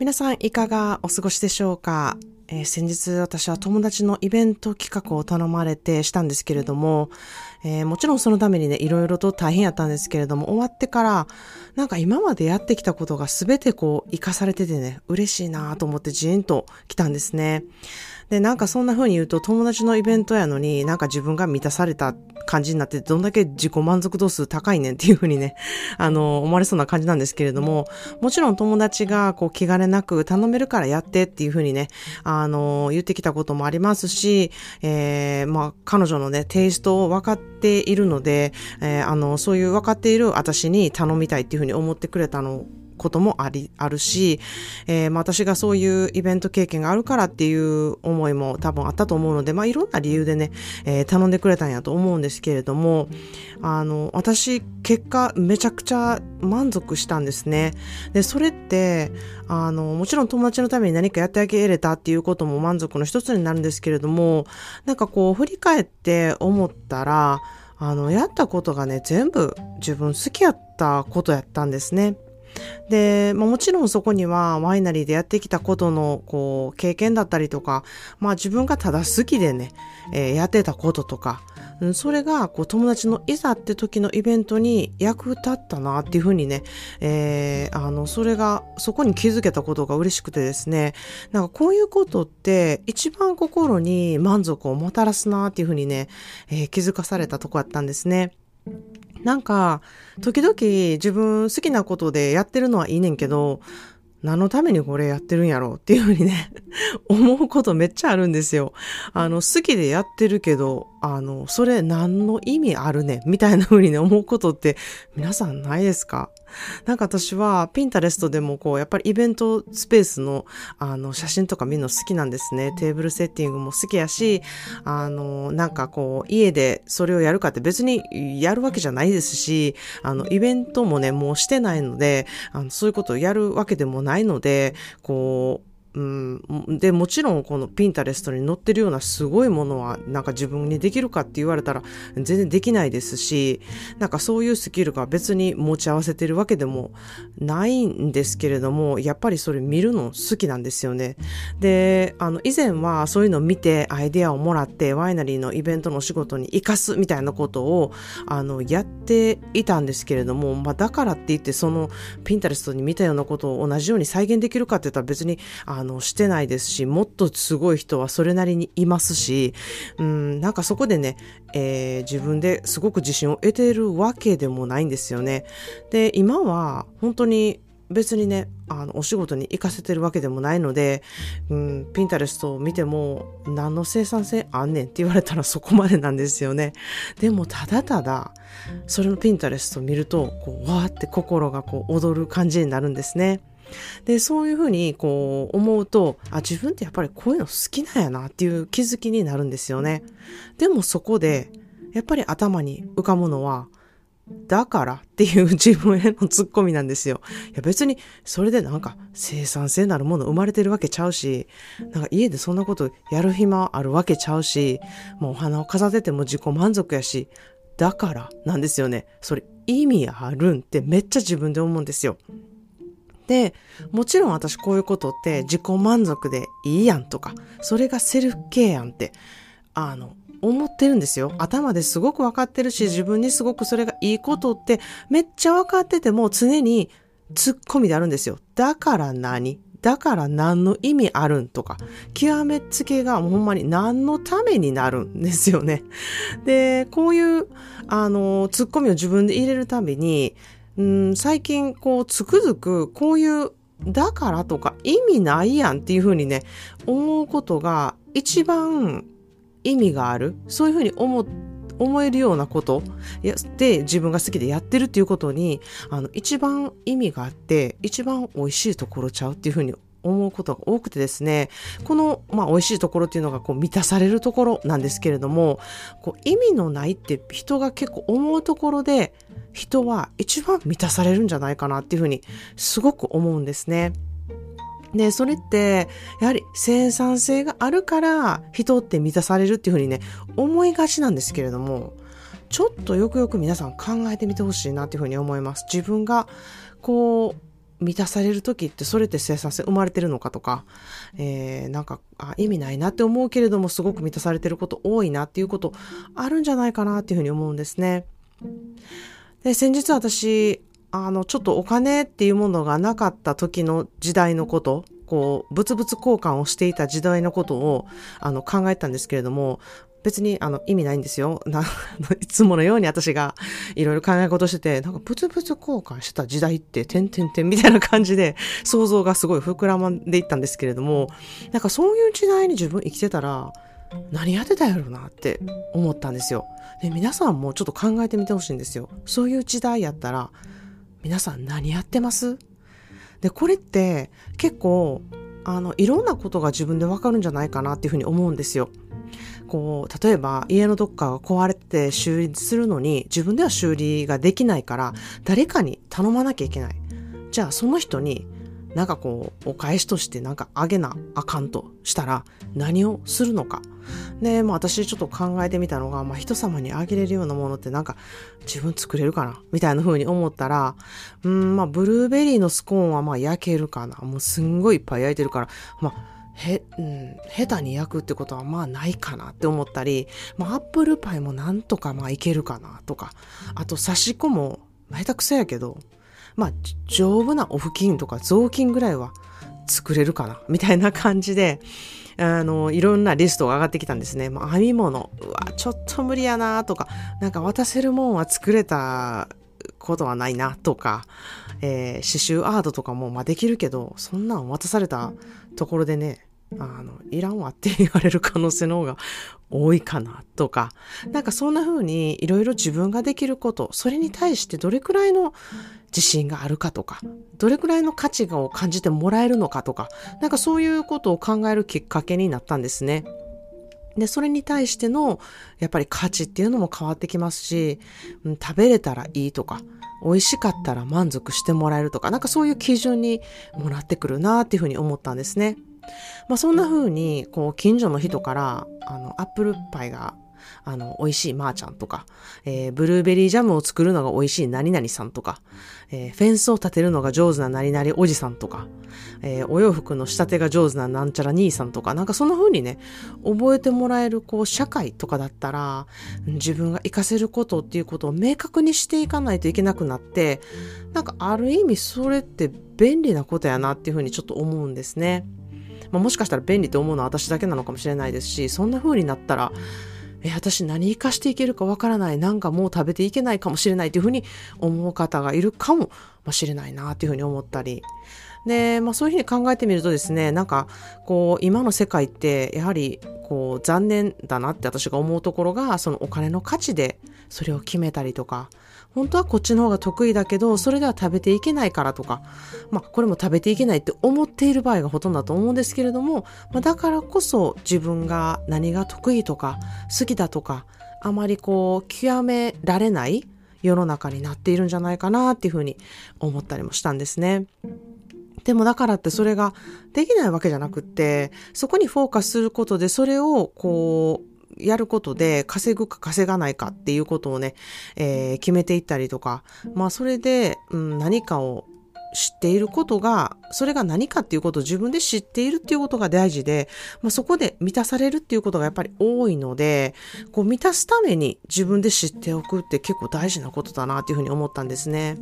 皆さんいかがお過ごしでしょうか、えー、先日私は友達のイベント企画を頼まれてしたんですけれども、えー、もちろんそのためにね、いろいろと大変やったんですけれども、終わってから、なんか今までやってきたことが全てこう、活かされててね、嬉しいなと思ってジーンと来たんですね。で、なんかそんな風に言うと友達のイベントやのになんか自分が満たされた感じになってどんだけ自己満足度数高いねんっていう風にね、あの、思われそうな感じなんですけれども、もちろん友達がこう気兼ねなく頼めるからやってっていう風にね、あの、言ってきたこともありますし、えー、まあ、彼女のね、テイストを分かっているので、えー、あの、そういう分かっている私に頼みたいっていう風に思ってくれたのこともあり、あるし、えー、まあ私がそういうイベント経験があるからっていう思いも多分あったと思うので、まあいろんな理由でね、えー、頼んでくれたんやと思うんですけれども、あの、私結果めちゃくちゃ満足したんですね。で、それって、あの、もちろん友達のために何かやってあげれたっていうことも満足の一つになるんですけれども、なんかこう振り返って思ったら、あの、やったことがね、全部自分好きやったことやったんですね。で、まあ、もちろんそこにはワイナリーでやってきたことのこう経験だったりとか、まあ自分がただ好きでね、えー、やってたこととか、それがこう友達のいざって時のイベントに役立ったなっていうふうにね、えー、あの、それが、そこに気づけたことが嬉しくてですね、なんかこういうことって一番心に満足をもたらすなっていうふうにね、えー、気づかされたとこやったんですね。なんか、時々自分好きなことでやってるのはいいねんけど、何のためにこれやってるんやろうっていうふうにね 思うことめっちゃあるんですよ。あの、好きでやってるけど、あの、それ何の意味あるねみたいなふうにね、思うことって皆さんないですか？なんか私はピンタレストでもこう、やっぱりイベントスペースのあの写真とか見るの好きなんですね。テーブルセッティングも好きやし、あの、なんかこう、家でそれをやるかって別にやるわけじゃないですし、あの、イベントもね、もうしてないので、あのそういうことをやるわけでもないので、こう、うん、で、もちろんこのピンタレストに載ってるようなすごいものはなんか自分にできるかって言われたら全然できないですし、なんかそういうスキルが別に持ち合わせてるわけでもないんですけれども、やっぱりそれ見るの好きなんですよね。で、あの以前はそういうのを見てアイデアをもらってワイナリーのイベントのお仕事に活かすみたいなことをあのやっていたんですけれども、まあだからって言ってそのピンタレストに見たようなことを同じように再現できるかって言ったら別にあの、してないですし、もっとすごい人はそれなりにいますし、うん、なんかそこでね、えー、自分ですごく自信を得ているわけでもないんですよね。で、今は本当に別にね、あの、お仕事に行かせてるわけでもないので、うん、ピンタレストを見ても、何の生産性あんねんって言われたらそこまでなんですよね。でも、ただただ、それのピンタレストを見ると、こう、わーって心がこう、踊る感じになるんですね。で、そういうふうにこう思うと、あ、自分ってやっぱりこういうの好きなんやなっていう気づきになるんですよね。でもそこで、やっぱり頭に浮かぶのは、だからっていう自分へのツッコミなんですよ。いや別にそれでなんか生産性なるもの生まれてるわけちゃうし、なんか家でそんなことやる暇あるわけちゃうし、もうお花を飾ってても自己満足やし、だからなんですよね。それ意味あるんってめっちゃ自分で思うんですよ。で、もちろん私こういうことって自己満足でいいやんとか、それがセルフケアやんって、あの、思ってるんですよ。頭ですごくわかってるし、自分にすごくそれがいいことってめっちゃわかってても常に突っ込みであるんですよ。だから何？だから何の意味あるんとか、極めつけがほんまに何のためになるんですよね。で、こういう、あの、突っ込みを自分で入れるために、うん、最近こうつくづくこういうだからとか意味ないやんっていうふうにね、思うことが一番意味がある。そういうふうに思思えるようなことで自分が好きでやってるっていうことにあの一番意味があって一番美味しいところちゃうっていうふうに思うことが多くてですね、この、まあ、美味しいところっていうのがこう満たされるところなんですけれども、こう意味のないって人が結構思うところで、人は一番満たされるんじゃないかなっていうふうにすごく思うんですね。で、それって、やはり生産性があるから人って満たされるっていうふうにね、思いがちなんですけれども、ちょっとよくよく皆さん考えてみてほしいなっていうふうに思います。自分が、こう、満たされる時ってそれって生産性生まれてるのかとか、えー、なんかあ意味ないなって思うけれどもすごく満たされてること多いなっていうことあるんじゃないかなっていうふうに思うんですね。で先日私あのちょっとお金っていうものがなかった時の時代のことこう、物々交換をしていた時代のことを、あの、考えたんですけれども、別に、あの、意味ないんですよ。な、いつものように私がいろいろ考え事してて、なんか、ブツブツ交換してた時代って、てんてんてんみたいな感じで、想像がすごい膨らまんでいったんですけれども、なんかそういう時代に自分生きてたら、何やってたやろなって思ったんですよ。で、皆さんもちょっと考えてみてほしいんですよ。そういう時代やったら、皆さん何やってます？で、これって結構、あの、いろんなことが自分でわかるんじゃないかなっていうふうに思うんですよ。こう、例えば家のどっかが壊れて修理するのに自分では修理ができないから誰かに頼まなきゃいけない。じゃあその人になんかこう、お返しとしてなんかあげなあかんとしたら何をするのか。で、まあ私ちょっと考えてみたのが、まあ人様にあげれるようなものってなんか自分作れるかなみたいな風に思ったら、うん、まあブルーベリーのスコーンはまあ焼けるかな。もうすんごいいっぱい焼いてるから、まあへ、うん、下手に焼くってことはまあないかなって思ったり、まあアップルパイもなんとかまあいけるかなとか、あと刺し子も、まあ、下手くそやけど、まあ、丈夫なお布巾とか雑巾ぐらいは作れるかなみたいな感じで、あの、いろんなリストが上がってきたんですね。まあ、編み物、うわ、ちょっと無理やなとか、なんか渡せるもんは作れたことはないなとか、えー、刺繍アートとかも、まあ、できるけど、そんなん渡されたところでね、あの、いらんわって言われる可能性の方が多いかなとか、なんかそんな風にいろいろ自分ができること、それに対してどれくらいの自信があるかとか、どれくらいの価値を感じてもらえるのかとか、なんかそういうことを考えるきっかけになったんですね。で、それに対しての、やっぱり価値っていうのも変わってきますし、うん、食べれたらいいとか、美味しかったら満足してもらえるとか、なんかそういう基準にもらってくるなっていうふうに思ったんですね。まあそんな風に、こう、近所の人から、あの、アップルパイがあの、美味しいまーちゃんとか、えー、ブルーベリージャムを作るのが美味しい何々さんとか、えー、フェンスを立てるのが上手な何々おじさんとか、えー、お洋服の仕立てが上手ななんちゃら兄さんとか、なんかそんな風にね、覚えてもらえる、こう、社会とかだったら、自分が活かせることっていうことを明確にしていかないといけなくなって、なんかある意味それって便利なことやなっていう風にちょっと思うんですね。まあ、もしかしたら便利と思うのは私だけなのかもしれないですし、そんな風になったら、え、私何生かしていけるかわからない。なんかもう食べていけないかもしれないというふうに思う方がいるかもしれないなというふうに思ったり。で、まあそういうふうに考えてみるとですね、なんかこう今の世界ってやはりこう残念だなって私が思うところがそのお金の価値でそれを決めたりとか、本当はこっちの方が得意だけど、それでは食べていけないからとか、まあ、これも食べていけないって思っている場合がほとんどだと思うんですけれども、まあ、だからこそ自分が何が得意とか、好きだとか、あまりこう、極められない世の中になっているんじゃないかなっていうふうに思ったりもしたんですね。でもだからってそれができないわけじゃなくって、そこにフォーカスすることでそれをこう、やることで稼ぐか稼がないかっていうことをね、えー、決めていったりとか、まあそれで、うん、何かを知っていることが、それが何かっていうことを自分で知っているっていうことが大事で、まあ、そこで満たされるっていうことがやっぱり多いので、こう満たすために自分で知っておくって結構大事なことだなっていうふうに思ったんですね。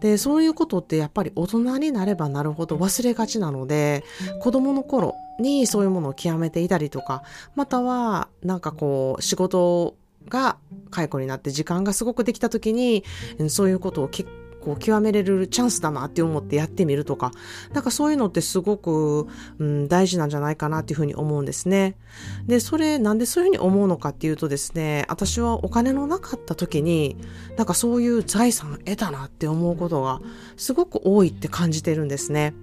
で、そういうことってやっぱり大人になればなるほど忘れがちなので、子供の頃にそういうものを極めていたりとか、またはなんかこう仕事が解雇になって時間がすごくできた時に、そういうことを結こう極めれるチャンスだなって思ってやってみるとか、なんかそういうのってすごく、うん、大事なんじゃないかなっていうふうに思うんですね。で、それなんでそういうふうに思うのかっていうとですね、私はお金のなかった時に、なんかそういう財産得たなって思うことがすごく多いって感じてるんですね。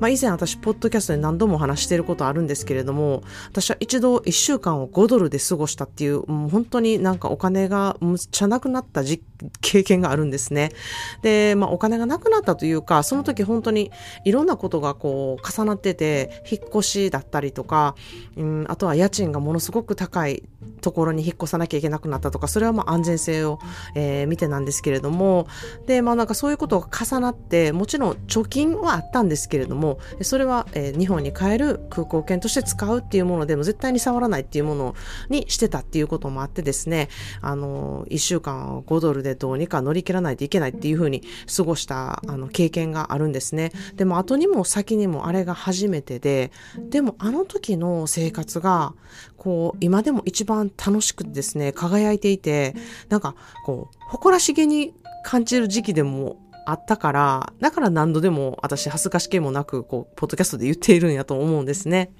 まあ以前私、ポッドキャストで何度も話してることあるんですけれども、私は一度一週間を5ドルで過ごしたっていう、もう本当になんかお金がむっちゃなくなった経験があるんですね。で、で、まあお金がなくなったというか、その時本当にいろんなことがこう重なってて、引っ越しだったりとか、うん、あとは家賃がものすごく高いところに引っ越さなきゃいけなくなったとか、それはまあ安全性を、えー、見てなんですけれども、で、まあなんかそういうことが重なって、もちろん貯金はあったんですけれども、それは、えー、日本に帰る空港券として使うっていうものでも絶対に触らないっていうものにしてたっていうこともあってですね、あの、一週間5ドルでどうにか乗り切らないといけないっていうふうに過ごしたあの経験があるんですね。でも後にも先にもあれが初めてで、でもあの時の生活が、こう、今でも一番楽しくてですね、輝いていて、なんか、こう、誇らしげに感じる時期でもあったから、だから何度でも私恥ずかしげもなく、こう、ポッドキャストで言っているんやと思うんですね。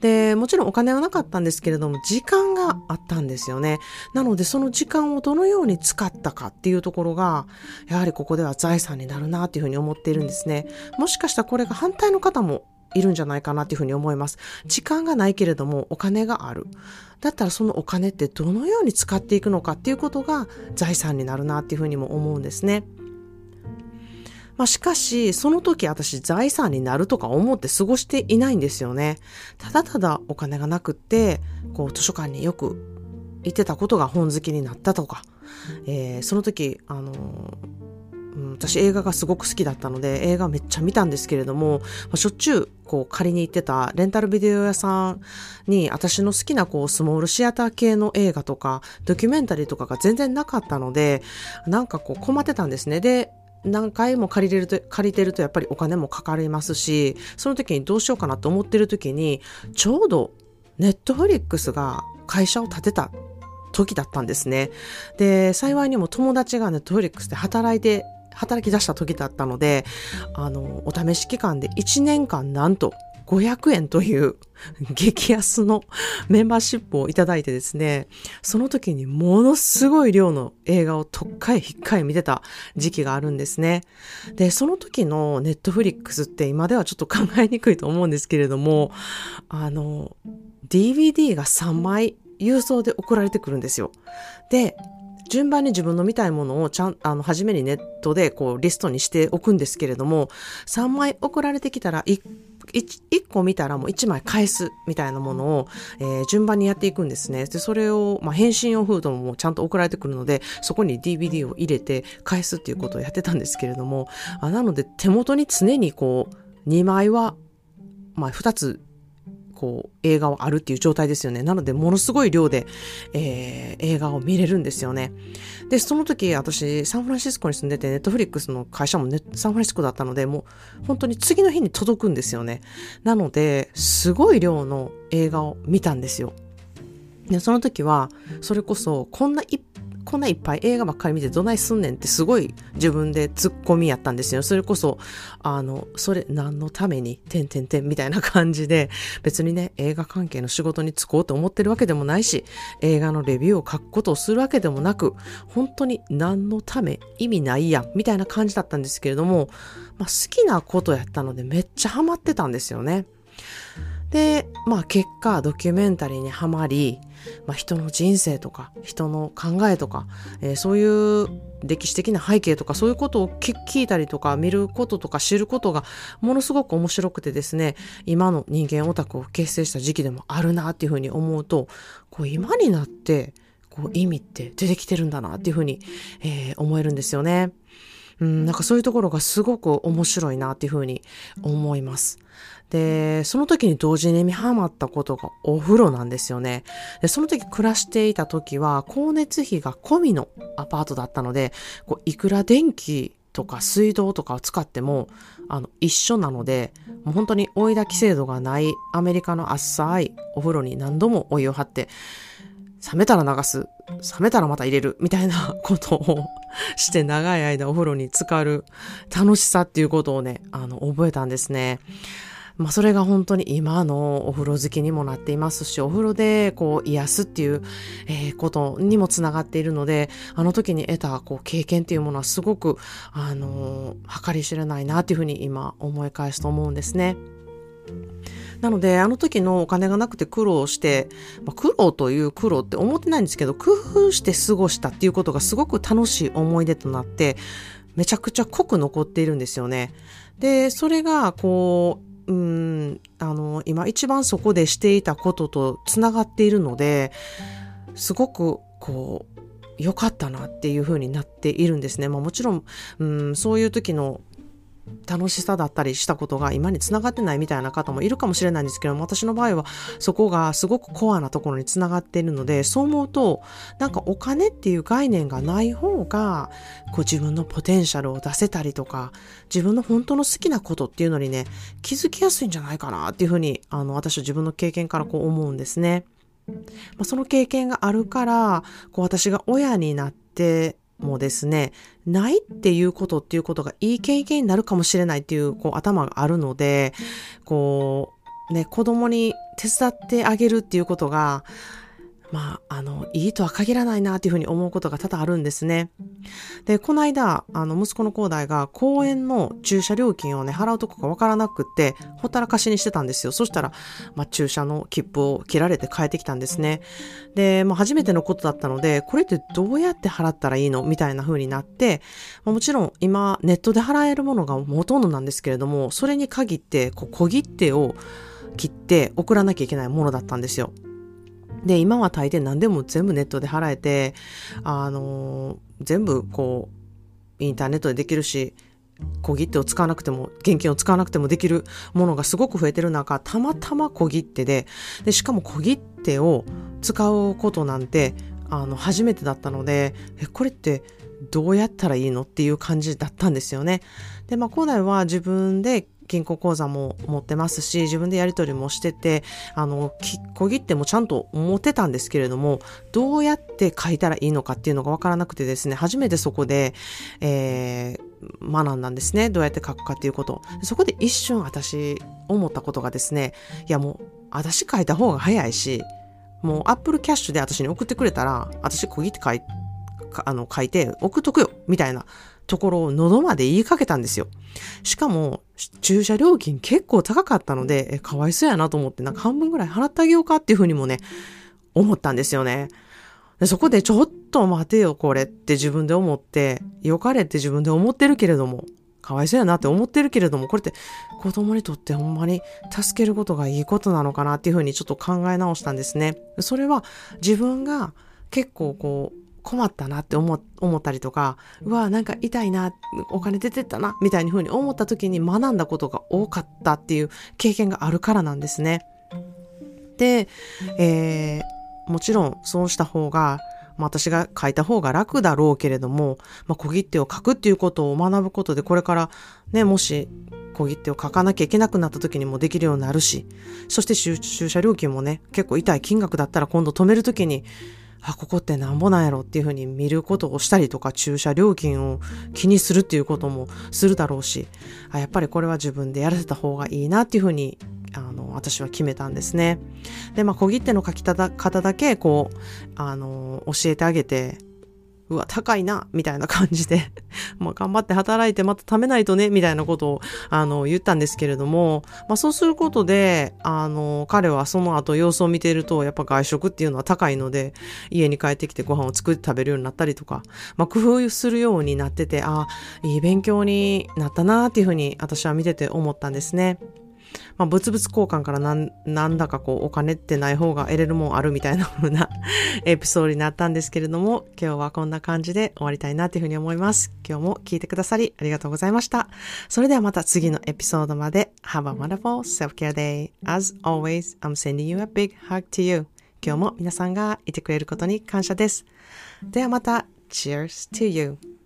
で、もちろんお金はなかったんですけれども、時間があったんですよね。なので、その時間をどのように使ったかっていうところが、やはりここでは財産になるなっていうふうに思っているんですね。もしかしたらこれが反対の方もいるんじゃないかなっていうふうに思います。時間がないけれどもお金がある。だったらそのお金ってどのように使っていくのかっていうことが財産になるなっていうふうにも思うんですね。まあ、しかし、その時私財産になるとか思って過ごしていないんですよね。ただただお金がなくって、こう図書館によく行ってたことが本好きになったとか、えー、その時、あのうん、私映画がすごく好きだったので映画めっちゃ見たんですけれども、まあ、しょっちゅうこう借りに行ってたレンタルビデオ屋さんに私の好きなこうスモールシアター系の映画とかドキュメンタリーとかが全然なかったのでなんかこう困ってたんですね。で何回も借りれると、借りてるとやっぱりお金もかかりますし、その時にどうしようかなと思ってる時に、ちょうどネットフリックスが会社を建てた時だったんですね。で、幸いにも友達がネットフリックスで働いて、働き出した時だったので、あの、お試し期間で1年間なんと500円という 激安のメンバーシップをいただいてですね、その時にものすごい量の映画をとっかえひっかえ見てた時期があるんですね。で、その時のネットフリックスって今ではちょっと考えにくいと思うんですけれども、あの、DVD が3枚郵送で送られてくるんですよ。で、順番に自分の見たいものをちゃん、あの、初めにネットでこうリストにしておくんですけれども、3枚送られてきたら1 1個見たらもう1枚返すみたいなものを、えー、順番にやっていくんですね。で、それを、まあ、返信用フードもちゃんと送られてくるので、そこに DVD を入れて返すっていうことをやってたんですけれども、あなので手元に常にこう、2枚は、まあ、2つこう、映画はあるっていう状態ですよね。なので、ものすごい量で、えー、映画を見れるんですよね。で、その時、私、サンフランシスコに住んでて、ネットフリックスの会社もね、サンフランシスコだったので、もう、本当に次の日に届くんですよね。なので、すごい量の映画を見たんですよ。で、その時は、それこそ、こんな一こんないっぱい映画ばっかり見てどないすんねんってすごい自分でツッコミやったんですよ。それこそ、あの、それ何のために、てんてんてんみたいな感じで、別にね、映画関係の仕事に就こうと思ってるわけでもないし、映画のレビューを書くことをするわけでもなく、本当に何のため、意味ないやん、みたいな感じだったんですけれども、まあ、好きなことやったのでめっちゃハマってたんですよね。で、まあ結果、ドキュメンタリーにはまり、まあ人の人生とか、人の考えとか、えー、そういう歴史的な背景とか、そういうことを聞いたりとか、見ることとか知ることが、ものすごく面白くてですね、今の人間オタクを結成した時期でもあるなっていうふうに思うと、こう今になって、こう意味って出てきてるんだなっていうふうに、えー、思えるんですよね。うん、なんかそういうところがすごく面白いなっていうふうに思います。で、その時に同時に見ハマったことがお風呂なんですよね。で、その時暮らしていた時は、光熱費が込みのアパートだったので、こういくら電気とか水道とかを使っても、あの、一緒なので、もう本当に追い焚き制度がないアメリカの浅いお風呂に何度もお湯を張って、冷めたら流す、冷めたらまた入れる、みたいなことをして長い間お風呂に浸かる楽しさっていうことをね、あの、覚えたんですね。まあ、それが本当に今のお風呂好きにもなっていますし、お風呂でこう癒すっていう、え、ことにもつながっているので、あの時に得たこう経験っていうものはすごく、あの、計り知れないなっていうふうに今思い返すと思うんですね。なので、あの時のお金がなくて苦労して、まあ、苦労という苦労って思ってないんですけど、工夫して過ごしたっていうことがすごく楽しい思い出となって、めちゃくちゃ濃く残っているんですよね。で、それが、こう、うん、あの、今一番そこでしていたことと繋がっているので、すごく、こう、良かったなっていう風になっているんですね。まあもちろん、うん、そういう時の楽しさだったりしたことが今につながってないみたいな方もいるかもしれないんですけども、私の場合はそこがすごくコアなところにつながっているので、そう思うと、なんかお金っていう概念がない方が、こう自分のポテンシャルを出せたりとか、自分の本当の好きなことっていうのにね、気づきやすいんじゃないかなっていうふうに、あの、私は自分の経験からこう思うんですね。まあ、その経験があるから、こう私が親になってもですね、ないっていうことっていうことがいい経験になるかもしれないっていうこう頭があるので、こう、ね、子供に手伝ってあげるっていうことが、まあ、あの、いいとは限らないなっていうふうに思うことが多々あるんですね。で、この間、あの、息子の高大が公園の駐車料金をね、払うとこがわからなくって、ほったらかしにしてたんですよ。そしたら、まあ、駐車の切符を切られて帰ってきたんですね。で、まあ、初めてのことだったので、これってどうやって払ったらいいのみたいな風になって、まあ、もちろん今、ネットで払えるものがほとんどなんですけれども、それに限って、こう、小切手を切って送らなきゃいけないものだったんですよ。で、今は大抵何でも全部ネットで払えて、あの、全部こう、インターネットでできるし、小切手を使わなくても、現金を使わなくてもできるものがすごく増えてる中、たまたま小切手で、で、しかも小切手を使うことなんて、あの、初めてだったので、え、これってどうやったらいいのっていう感じだったんですよね。で、まあ、古代は自分で銀行口座も持ってますし、自分でやり取りもしてて、あの、小切手もちゃんと持ってたんですけれども、どうやって書いたらいいのかっていうのがわからなくてですね、初めてそこで、えー、学んだんですね。どうやって書くかっていうこと。そこで一瞬私思ったことがですね、いやもう、私書いた方が早いし、もうアップルキャッシュで私に送ってくれたら、私小切手書いあの書いて送っとくよ、みたいなところを喉まで言いかけたんですよ。しかも、駐車料金結構高かったので、え、かわいそうやなと思って、なんか半分ぐらい払ってあげようかっていうふうにもね、思ったんですよね。でそこでちょっと待てよ、これって自分で思って、良かれって自分で思ってるけれども、かわいそうやなって思ってるけれども、これって子供にとってほんまに助けることがいいことなのかなっていうふうにちょっと考え直したんですね。それは自分が結構こう、困ったなって思思ったりとか、うわ、なんか痛いな、お金出てったな、みたいに風に思った時に学んだことが多かったっていう経験があるからなんですね。で、えー、もちろんそうした方が、まあ、私が書いた方が楽だろうけれども、まあ、小切手を書くっていうことを学ぶことで、これからね、もし小切手を書かなきゃいけなくなった時にもできるようになるし、そして駐車料金もね、結構痛い金額だったら今度止める時に、あ、ここってなんぼなんやろっていうふうに見ることをしたりとか、駐車料金を気にするっていうこともするだろうし、あやっぱりこれは自分でやらせた方がいいなっていうふうに、あの、私は決めたんですね。で、まあ、小切手の書き方だけ、こう、あの、教えてあげて、うわ、高いな、みたいな感じで まあ頑張って働いてまた貯めないとね、みたいなことを、あの、言ったんですけれども、まあそうすることで、あの、彼はその後様子を見ていると、やっぱ外食っていうのは高いので、家に帰ってきてご飯を作って食べるようになったりとか、まあ工夫するようになってて、ああ、いい勉強になったなっていうふうに私は見てて思ったんですね。まあ、物々交換からなん、なんだかこう、お金ってない方が得れるもんあるみたいな風な エピソードになったんですけれども、今日はこんな感じで終わりたいなというふうに思います。今日も聞いてくださりありがとうございました。それではまた次のエピソードまで。Have a wonderful self-care day. As always, I'm sending you a big hug to you. 今日も皆さんがいてくれることに感謝です。ではまた、Cheers to you!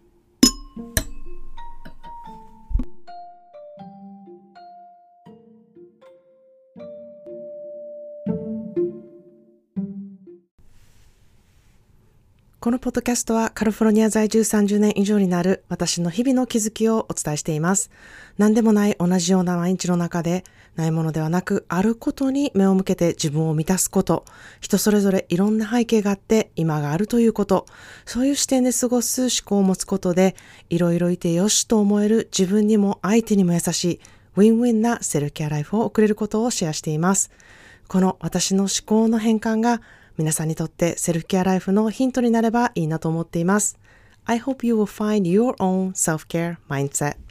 このポッドキャストはカリフォルニア在住30年以上になる私の日々の気づきをお伝えしています。何でもない同じような毎日の中でないものではなく、あることに目を向けて自分を満たすこと、人それぞれいろんな背景があって今があるということ、そういう視点で過ごす思考を持つことで、いろいろいてよしと思える自分にも相手にも優しいウィンウィンなセルケアライフを送れることをシェアしています。この私の思考の変換が皆さんにとってセルフケアライフのヒントになればいいなと思っています。I hope you will find your own self-care mindset.